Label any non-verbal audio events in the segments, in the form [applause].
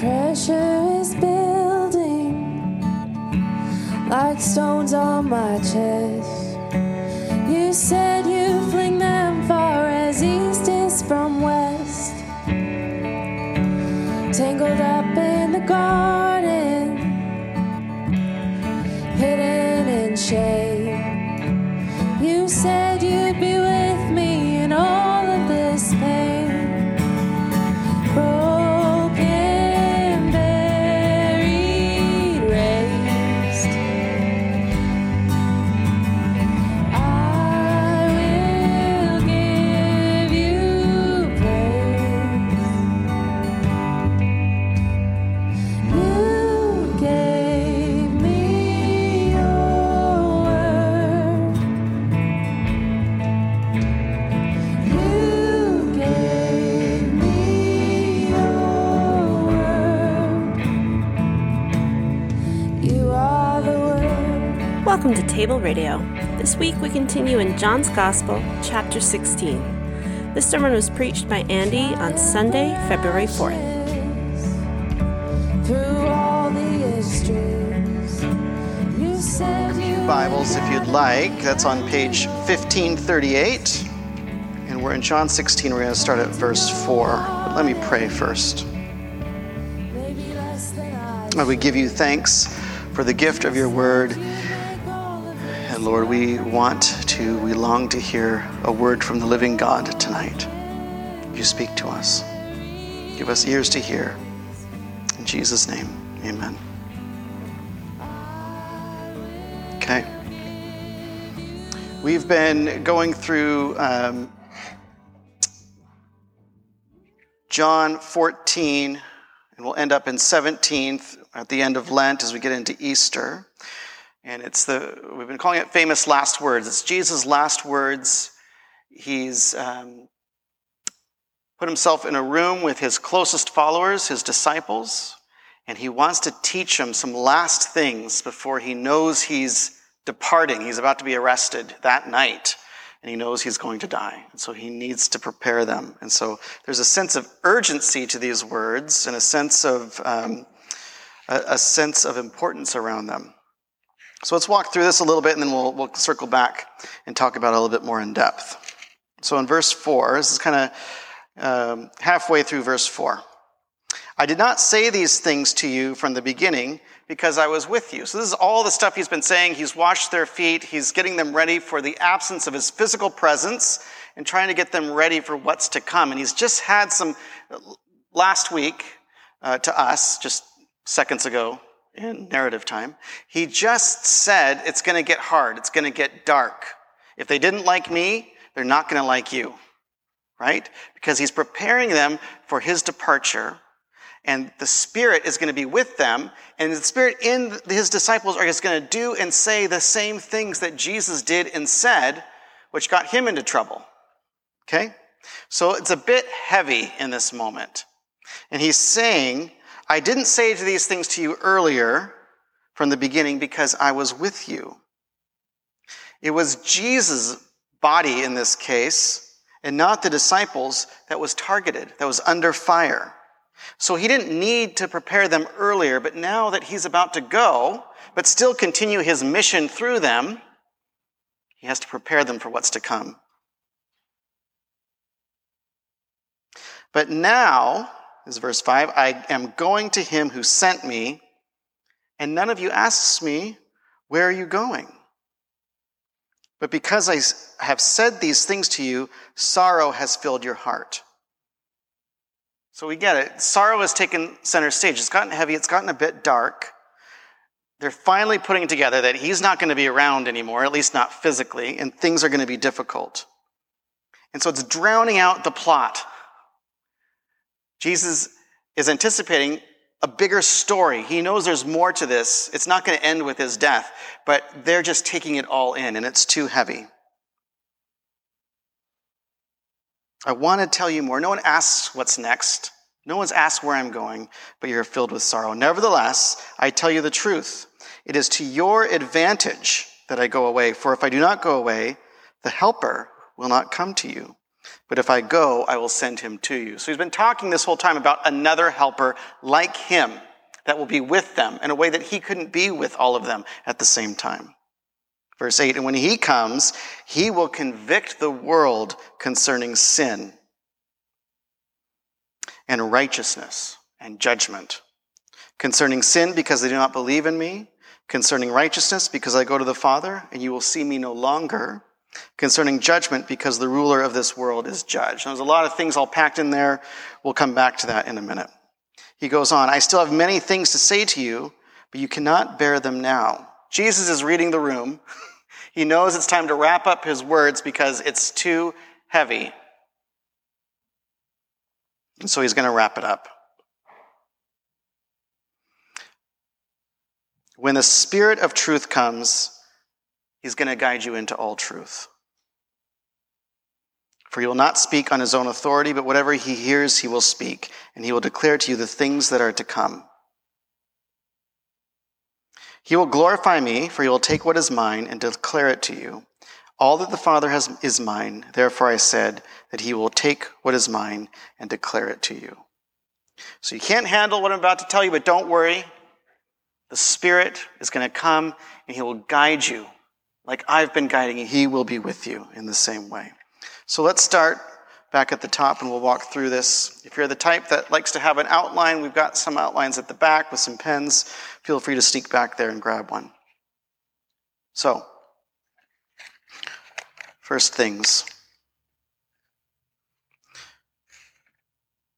Pressure is building like stones on my chest. You said Welcome to Table Radio. This week we continue in John's Gospel, chapter 16. This sermon was preached by Andy on Sunday, February 4th. Through all the extremes, you said you Bibles, if you'd like. That's on page 1538. And we're in John 16. We're going to start at verse 4. But let me pray first. Lord, we give you thanks for the gift of your word. And Lord, we want to, we long to hear a word from the living God tonight. You speak to us. Give us ears to hear. In Jesus' name, amen. Okay. We've been going through um, John 14, and we'll end up in 17 at the end of Lent as we get into Easter. And it's the, we've been calling it famous last words. It's Jesus' last words. He's um, put himself in a room with his closest followers, his disciples, and he wants to teach them some last things before he knows he's departing. He's about to be arrested that night, and he knows he's going to die. And so he needs to prepare them. And so there's a sense of urgency to these words and a sense of, um, a, a sense of importance around them. So let's walk through this a little bit and then we'll, we'll circle back and talk about it a little bit more in depth. So in verse 4, this is kind of um, halfway through verse 4. I did not say these things to you from the beginning because I was with you. So this is all the stuff he's been saying. He's washed their feet. He's getting them ready for the absence of his physical presence and trying to get them ready for what's to come. And he's just had some last week uh, to us, just seconds ago in narrative time. He just said it's going to get hard. It's going to get dark. If they didn't like me, they're not going to like you. Right? Because he's preparing them for his departure and the Spirit is going to be with them, and the Spirit in his disciples are just going to do and say the same things that Jesus did and said, which got him into trouble. Okay? So it's a bit heavy in this moment. And he's saying, I didn't say these things to you earlier from the beginning because I was with you. It was Jesus' body in this case, and not the disciples, that was targeted, that was under fire. So he didn't need to prepare them earlier, but now that he's about to go, but still continue his mission through them, he has to prepare them for what's to come. But now, is verse 5, I am going to him who sent me, and none of you asks me, Where are you going? But because I have said these things to you, sorrow has filled your heart. So we get it. Sorrow has taken center stage. It's gotten heavy, it's gotten a bit dark. They're finally putting together that he's not going to be around anymore, at least not physically, and things are going to be difficult. And so it's drowning out the plot. Jesus is anticipating a bigger story. He knows there's more to this. It's not going to end with his death, but they're just taking it all in, and it's too heavy. I want to tell you more. No one asks what's next. No one's asked where I'm going, but you're filled with sorrow. Nevertheless, I tell you the truth. It is to your advantage that I go away, for if I do not go away, the Helper will not come to you. But if I go, I will send him to you. So he's been talking this whole time about another helper like him that will be with them in a way that he couldn't be with all of them at the same time. Verse 8, and when he comes, he will convict the world concerning sin and righteousness and judgment. Concerning sin, because they do not believe in me. Concerning righteousness, because I go to the Father, and you will see me no longer. Concerning judgment, because the ruler of this world is judged. There's a lot of things all packed in there. We'll come back to that in a minute. He goes on, I still have many things to say to you, but you cannot bear them now. Jesus is reading the room. [laughs] he knows it's time to wrap up his words because it's too heavy. And so he's going to wrap it up. When the Spirit of truth comes, he's going to guide you into all truth. For he will not speak on his own authority, but whatever he hears, he will speak, and he will declare to you the things that are to come. He will glorify me, for he will take what is mine and declare it to you. All that the Father has is mine. Therefore I said that he will take what is mine and declare it to you. So you can't handle what I'm about to tell you, but don't worry. The Spirit is going to come and he will guide you like I've been guiding you. He will be with you in the same way. So let's start back at the top and we'll walk through this. If you're the type that likes to have an outline, we've got some outlines at the back with some pens. Feel free to sneak back there and grab one. So, First things.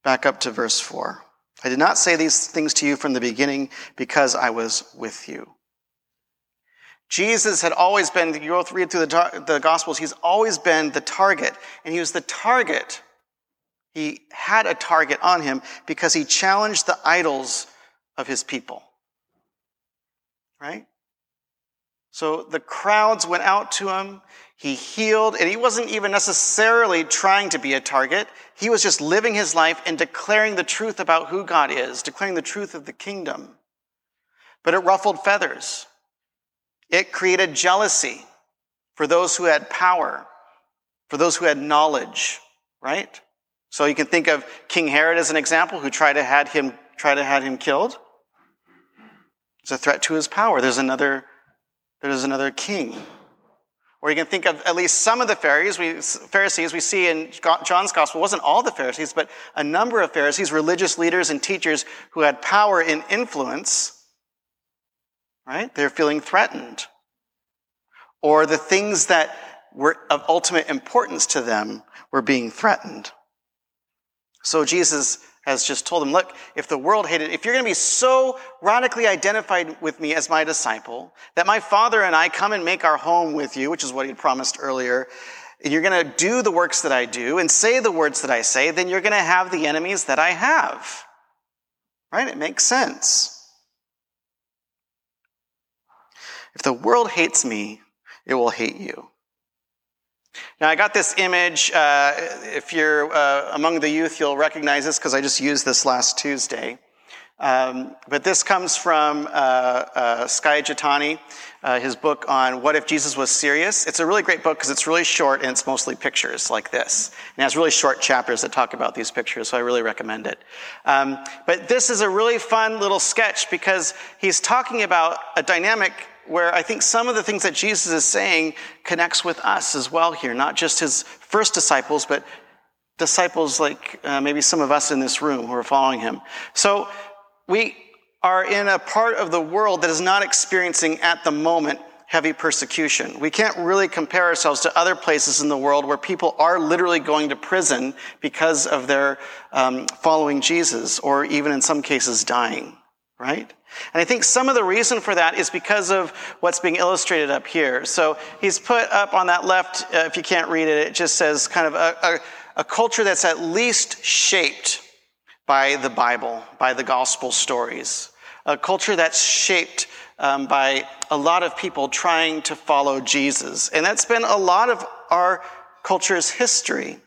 Back up to verse 4. I did not say these things to you from the beginning because I was with you. Jesus had always been, you go read through the, the Gospels, he's always been the target. And he was the target. He had a target on him because he challenged the idols of his people. Right? So the crowds went out to him. He healed, and he wasn't even necessarily trying to be a target. He was just living his life and declaring the truth about who God is, declaring the truth of the kingdom. But it ruffled feathers. It created jealousy for those who had power, for those who had knowledge, right? So you can think of King Herod as an example who tried to had him, try to had him killed. It's a threat to his power. There's another, there's another king or you can think of at least some of the Pharisees we, Pharisees we see in John's gospel. It wasn't all the Pharisees, but a number of Pharisees, religious leaders and teachers who had power and influence. Right? They're feeling threatened. Or the things that were of ultimate importance to them were being threatened. So Jesus has just told them, look, if the world hated, if you're going to be so radically identified with me as my disciple, that my father and I come and make our home with you, which is what he promised earlier, and you're going to do the works that I do and say the words that I say, then you're going to have the enemies that I have. Right? It makes sense. If the world hates me, it will hate you. Now, I got this image. Uh, if you're uh, among the youth, you'll recognize this because I just used this last Tuesday. Um, but this comes from uh, uh Skye Jethani, uh, his book on What If Jesus Was Serious. It's a really great book because it's really short and it's mostly pictures like this. And it has really short chapters that talk about these pictures, so I really recommend it. Um, but this is a really fun little sketch because he's talking about a dynamic where I think some of the things that Jesus is saying connects with us as well here, not just his first disciples, but disciples like uh, maybe some of us in this room who are following him. So we are in a part of the world that is not experiencing at the moment heavy persecution. We can't really compare ourselves to other places in the world where people are literally going to prison because of their um, following Jesus, or even in some cases dying, right? And I think some of the reason for that is because of what's being illustrated up here. So he's put up on that left, uh, if you can't read it, it just says kind of a, a, a culture that's at least shaped by the Bible, by the gospel stories. A culture that's shaped um, by a lot of people trying to follow Jesus. And that's been a lot of our culture's history.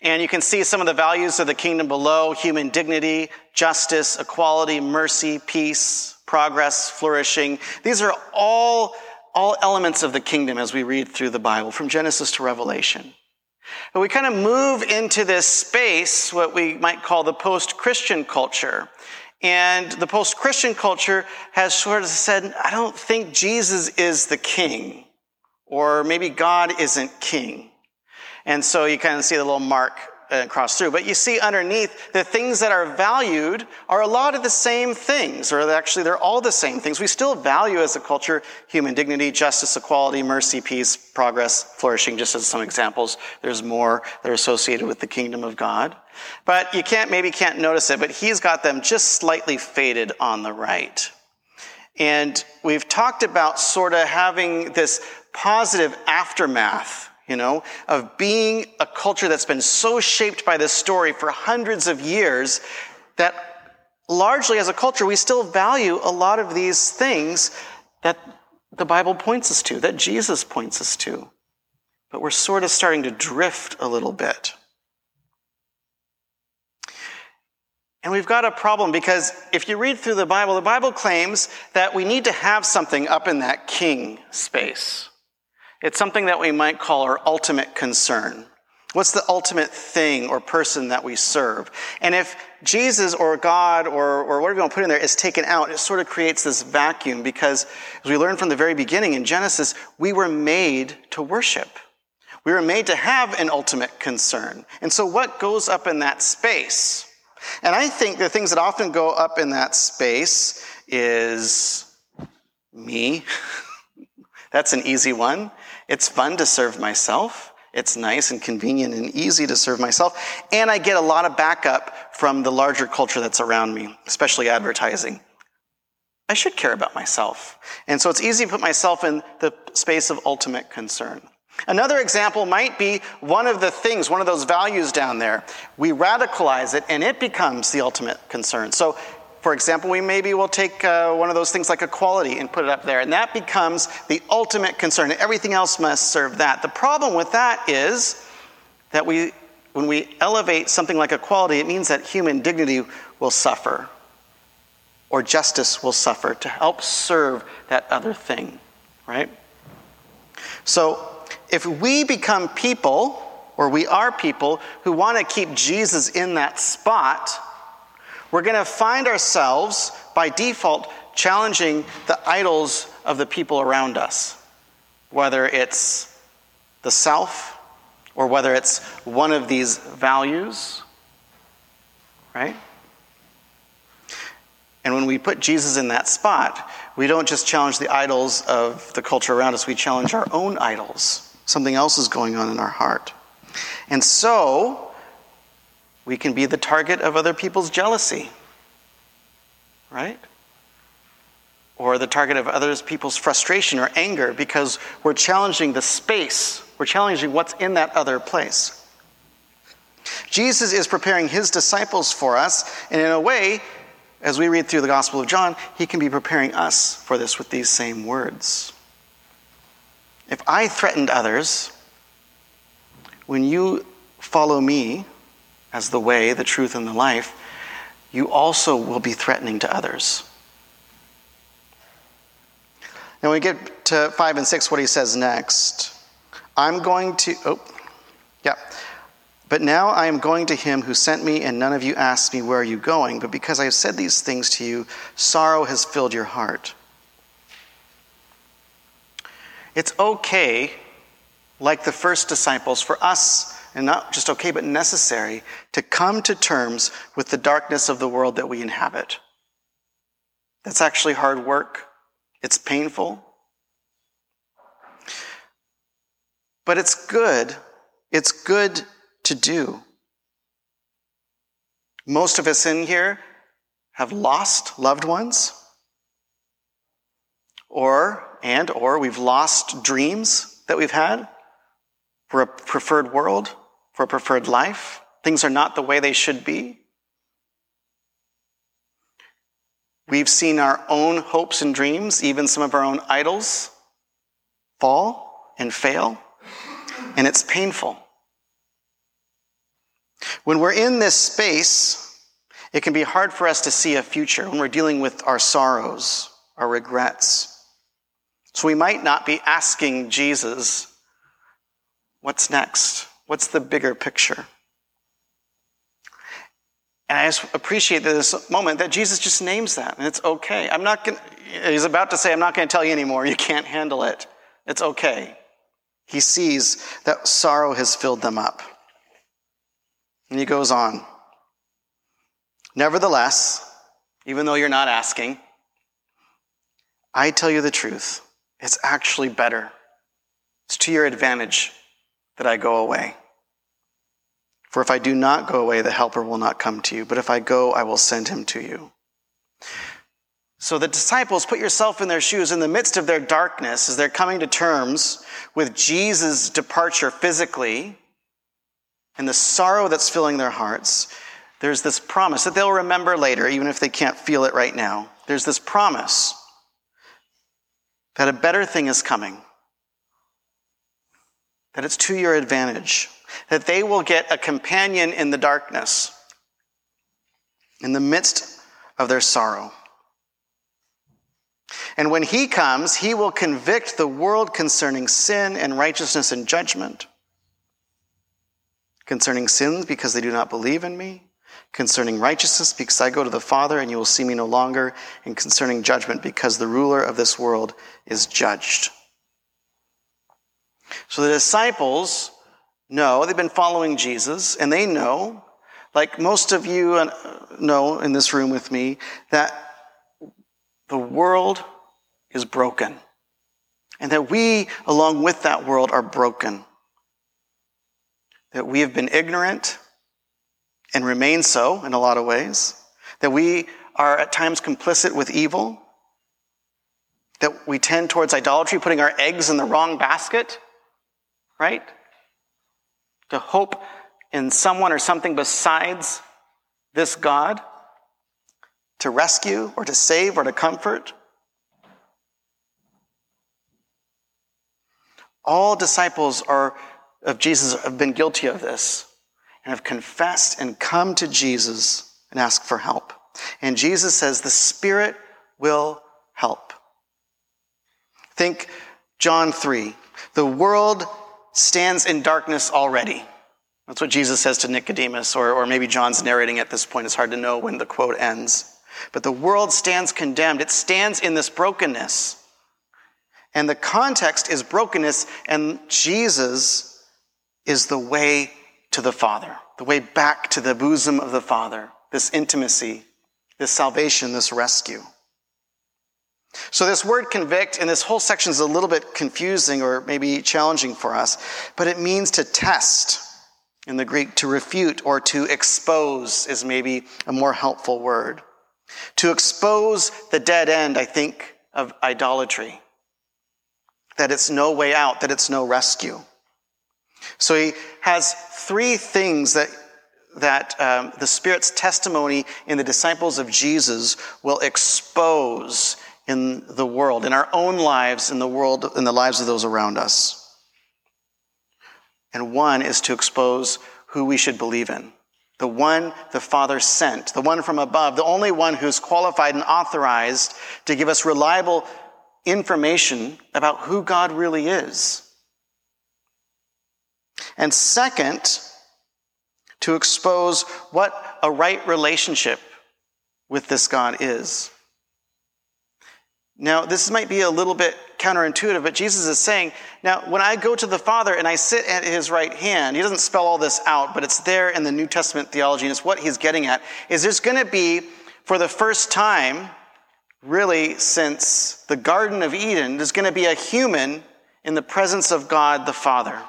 And you can see some of the values of the kingdom below human dignity, justice, equality, mercy, peace, progress, flourishing. These are all, all elements of the kingdom as we read through the Bible, from Genesis to Revelation. We kind of move into this space, what we might call the post Christian culture. And the post Christian culture has sort of said, I don't think Jesus is the king, or maybe God isn't king. And so you kind of see the little mark uh, cross through. But you see underneath, the things that are valued are a lot of the same things, or actually they're all the same things. We still value as a culture human dignity, justice, equality, mercy, peace, progress, flourishing, just as some examples. There's more that are associated with the kingdom of God. But you can't, maybe can't notice it, but he's got them just slightly faded on the right. And we've talked about sort of having this positive aftermath you know, of being a culture that's been so shaped by this story for hundreds of years that largely as a culture we still value a lot of these things that the Bible points us to, that Jesus points us to. But we're sort of starting to drift a little bit. And we've got a problem because if you read through the Bible, the Bible claims that we need to have something up in that king space. It's something that we might call our ultimate concern. What's the ultimate thing or person that we serve? And if Jesus or God or, or whatever you want to put in there is taken out, it sort of creates this vacuum because as we learned from the very beginning in Genesis, we were made to worship. We were made to have an ultimate concern. And so what goes up in that space? And I think the things that often go up in that space is me. [laughs] That's an easy one. It's fun to serve myself. It's nice and convenient and easy to serve myself. And I get a lot of backup from the larger culture that's around me, especially advertising. I should care about myself. And so it's easy to put myself in the space of ultimate concern. Another example might be one of the things, one of those values down there. We radicalize it and it becomes the ultimate concern. So for example, we maybe will take uh, one of those things like equality and put it up there, and that becomes the ultimate concern. Everything else must serve that. The problem with that is that we, when we elevate something like equality, it means that human dignity will suffer or justice will suffer to help serve that other thing, right? So if we become people, or we are people who want to keep Jesus in that spot, we're going to find ourselves by default challenging the idols of the people around us, whether it's the self or whether it's one of these values, right? And when we put Jesus in that spot, we don't just challenge the idols of the culture around us, we challenge our own idols. Something else is going on in our heart. And so, we can be the target of other people's jealousy, right? Or the target of other people's frustration or anger because we're challenging the space, we're challenging what's in that other place. Jesus is preparing his disciples for us, and in a way, as we read through the Gospel of John, he can be preparing us for this with these same words. If I threatened others, when you follow me, as the way, the truth, and the life, you also will be threatening to others. Now, when we get to 5 and 6, what he says next I'm going to, oh, yeah. But now I am going to him who sent me, and none of you asked me, Where are you going? But because I have said these things to you, sorrow has filled your heart. It's okay, like the first disciples, for us and not just okay, but necessary to come to terms with the darkness of the world that we inhabit. That's actually hard work. It's painful. But it's good. It's good to do. Most of us in here have lost loved ones or and or we've lost dreams that we've had for a preferred world for a preferred life. Things are not the way they should be. We've seen our own hopes and dreams, even some of our own idols, fall and fail, and it's painful. When we're in this space, it can be hard for us to see a future when we're dealing with our sorrows, our regrets. So we might not be asking Jesus, What's next? What's the bigger picture? And I just appreciate this moment that Jesus just names that, and it's okay. I'm not going he's about to say, I'm not going to tell you anymore. You can't handle it. It's okay. He sees that sorrow has filled them up. And he goes on. Nevertheless, even though you're not asking, I tell you the truth. It's actually better. It's to your advantage that I go away. For if I do not go away, the Helper will not come to you. But if I go, I will send him to you. So the disciples, put yourself in their shoes in the midst of their darkness as they're coming to terms with Jesus' departure physically and the sorrow that's filling their hearts. There's this promise that they'll remember later, even if they can't feel it right now. There's this promise that a better thing is coming, that it's to your advantage that they will get a companion in the darkness, in the midst of their sorrow. And when he comes, he will convict the world concerning sin and righteousness and judgment. Concerning sins, because they do not believe in me. Concerning righteousness, because I go to the Father and you will see me no longer. And concerning judgment, because the ruler of this world is judged. So the disciples know, they've been following Jesus, and they know, like most of you uh, know in this room with me, that the world is broken. And that we, along with that world, are broken. That we have been ignorant and remain so in a lot of ways. That we are at times complicit with evil. That we tend towards idolatry, putting our eggs in the wrong basket, right? to hope in someone or something besides this God to rescue or to save or to comfort. All disciples are, of Jesus have been guilty of this and have confessed and come to Jesus and ask for help. And Jesus says, The Spirit will help. Think John 3. The world stands in darkness already. That's what Jesus says to Nicodemus, or, or maybe John's narrating at this point. It's hard to know when the quote ends. But the world stands condemned. It stands in this brokenness. And the context is brokenness, and Jesus is the way to the Father, the way back to the bosom of the Father, this intimacy, this salvation, this rescue. So, this word convict in this whole section is a little bit confusing or maybe challenging for us, but it means to test. In the Greek, to refute or to expose is maybe a more helpful word. To expose the dead end, I think, of idolatry. That it's no way out, that it's no rescue. So he has three things that, that um, the Spirit's testimony in the disciples of Jesus will expose in the world, in our own lives, in the world, in the lives of those around us. And one is to expose who we should believe in. The one the Father sent, the one from above, the only one who's qualified and authorized to give us reliable information about who God really is. And second, to expose what a right relationship with this God is. Now, this might be a little bit counterintuitive, but Jesus is saying, now, when I go to the Father and I sit at his right hand, he doesn't spell all this out, but it's there in the New Testament theology, and it's what he's getting at, is there's going to be, for the first time, really since the Garden of Eden, there's going to be a human in the presence of God the Father.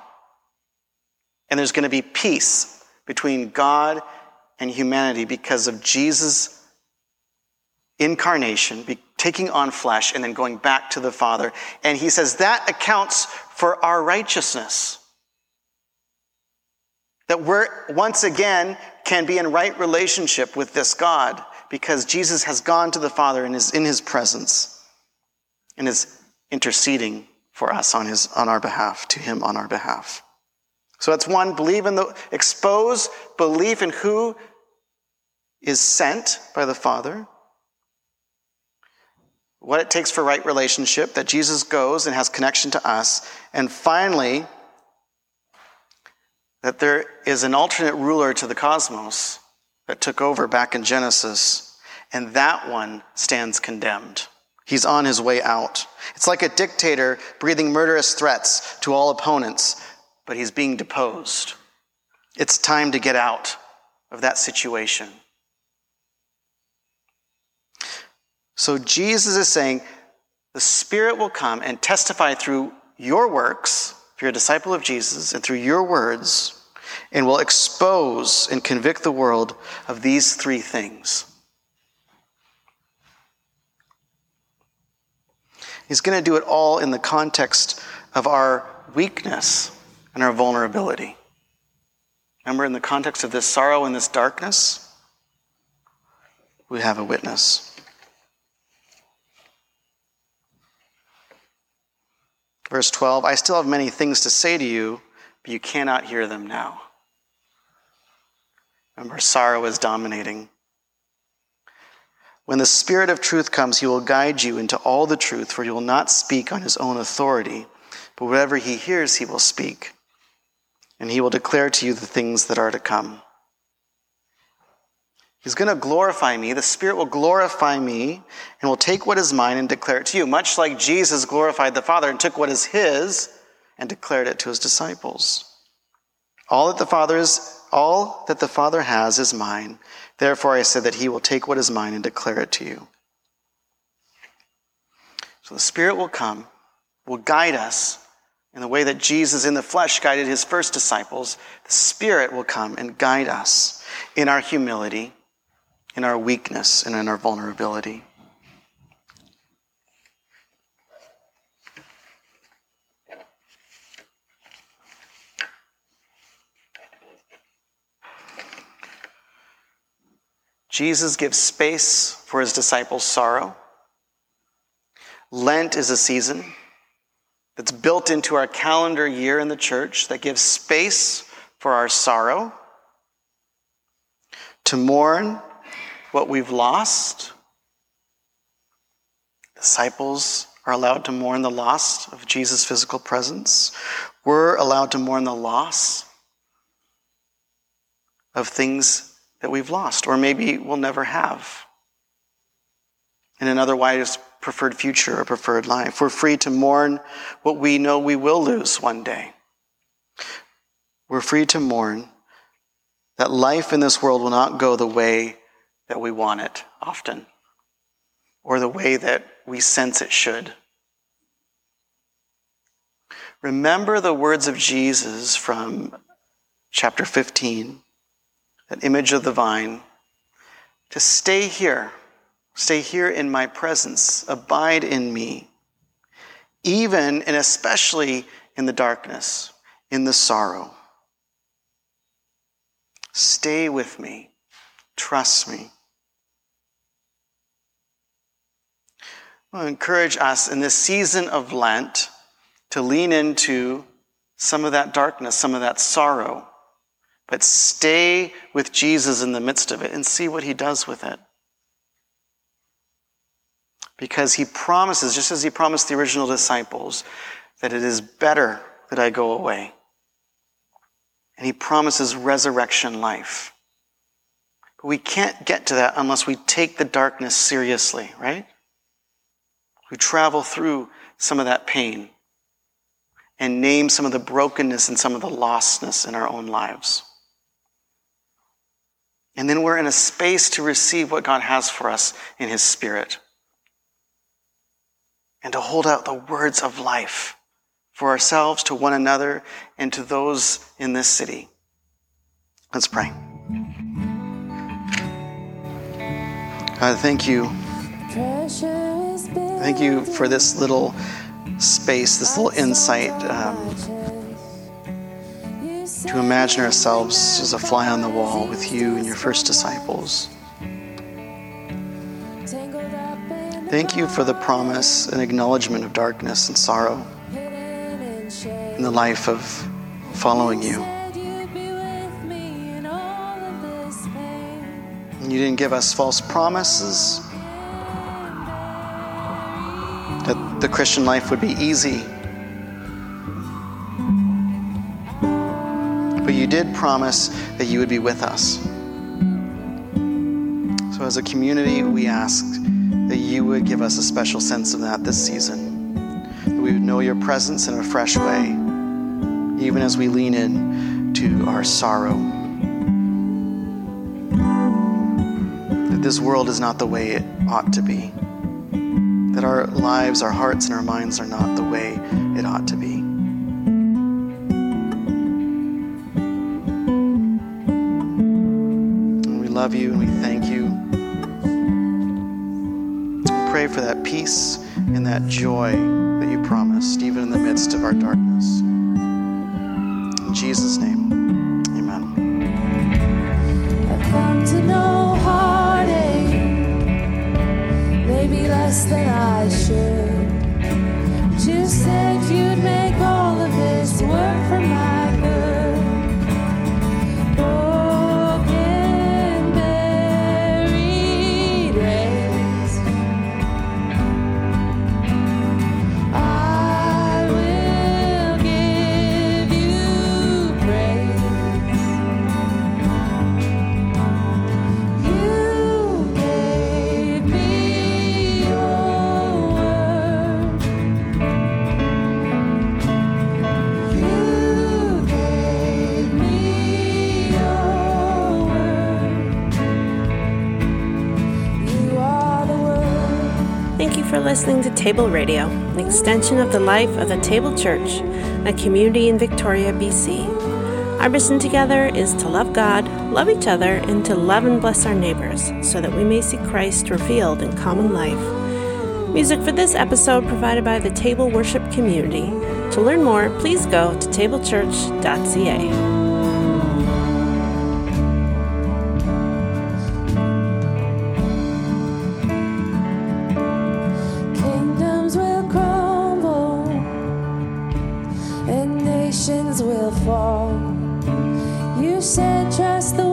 And there's going to be peace between God and humanity because of Jesus' incarnation, taking on flesh, and then going back to the Father. And he says that accounts for our righteousness. That we're once again can be in right relationship with this God because Jesus has gone to the Father and is in his presence and is interceding for us on, his, on our behalf, to him on our behalf. So that's one, believe in the, expose belief in who is sent by the Father what it takes for right relationship, that Jesus goes and has connection to us, and finally, that there is an alternate ruler to the cosmos that took over back in Genesis, and that one stands condemned. He's on his way out. It's like a dictator breathing murderous threats to all opponents, but he's being deposed. It's time to get out of that situation. So Jesus is saying the Spirit will come and testify through your works, if you're a disciple of Jesus, and through your words, and will expose and convict the world of these three things. He's going to do it all in the context of our weakness and our vulnerability. Remember, in the context of this sorrow and this darkness, we have a witness. Verse 12 I still have many things to say to you, but you cannot hear them now. Remember, sorrow is dominating. When the Spirit of truth comes, he will guide you into all the truth, for he will not speak on his own authority, but whatever he hears, he will speak, and he will declare to you the things that are to come. He's going to glorify me. The Spirit will glorify me and will take what is mine and declare it to you, much like Jesus glorified the Father and took what is his and declared it to his disciples. All that the Father is all that the Father has is mine. Therefore I said that he will take what is mine and declare it to you. So the Spirit will come, will guide us in the way that Jesus in the flesh guided his first disciples. The Spirit will come and guide us in our humility, in our weakness, and in our vulnerability. Jesus gives space for his disciples' sorrow. Lent is a season that's built into our calendar year in the church that gives space for our sorrow, to mourn what we've lost. Disciples are allowed to mourn the loss of Jesus' physical presence. We're allowed to mourn the loss of things that we've lost, or maybe we'll never have. In an otherwise preferred future or preferred life. We're free to mourn what we know we will lose one day. We're free to mourn that life in this world will not go the way that we want it often, or the way that we sense it should. Remember the words of Jesus from chapter 15 that image of the vine, to stay here, stay here in my presence, abide in me, even and especially in the darkness, in the sorrow. Stay with me, trust me. I will encourage us in this season of Lent to lean into some of that darkness, some of that sorrow but stay with Jesus in the midst of it and see what he does with it. Because he promises, just as he promised the original disciples, that it is better that I go away. And he promises resurrection life. But we can't get to that unless we take the darkness seriously, right? We travel through some of that pain and name some of the brokenness and some of the lostness in our own lives. And then we're in a space to receive what God has for us in His Spirit. And to hold out the words of life for ourselves, to one another, and to those in this city. Let's pray. God, thank you. Thank you for this little space, this little insight. Um, to imagine ourselves as a fly on the wall with you and your first disciples. Thank you for the promise and acknowledgement of darkness and sorrow in the life of following you. You didn't give us false promises the Christian life would be easy But you did promise that you would be with us. So, as a community, we ask that you would give us a special sense of that this season. That we would know your presence in a fresh way, even as we lean in to our sorrow. That this world is not the way it ought to be. That our lives, our hearts, and our minds are not the way it ought to be. And we love you and we thank you. We pray for that peace and that joy that you promised, even in the midst of our darkness. In Jesus' name, I listening to Table Radio, an extension of the life of the Table Church, a community in Victoria, BC. Our mission together is to love God, love each other, and to love and bless our neighbors so that we may see Christ revealed in common life. Music for this episode provided by the Table Worship Community. To learn more, please go to tablechurch.ca. nations will fall. You said, trust the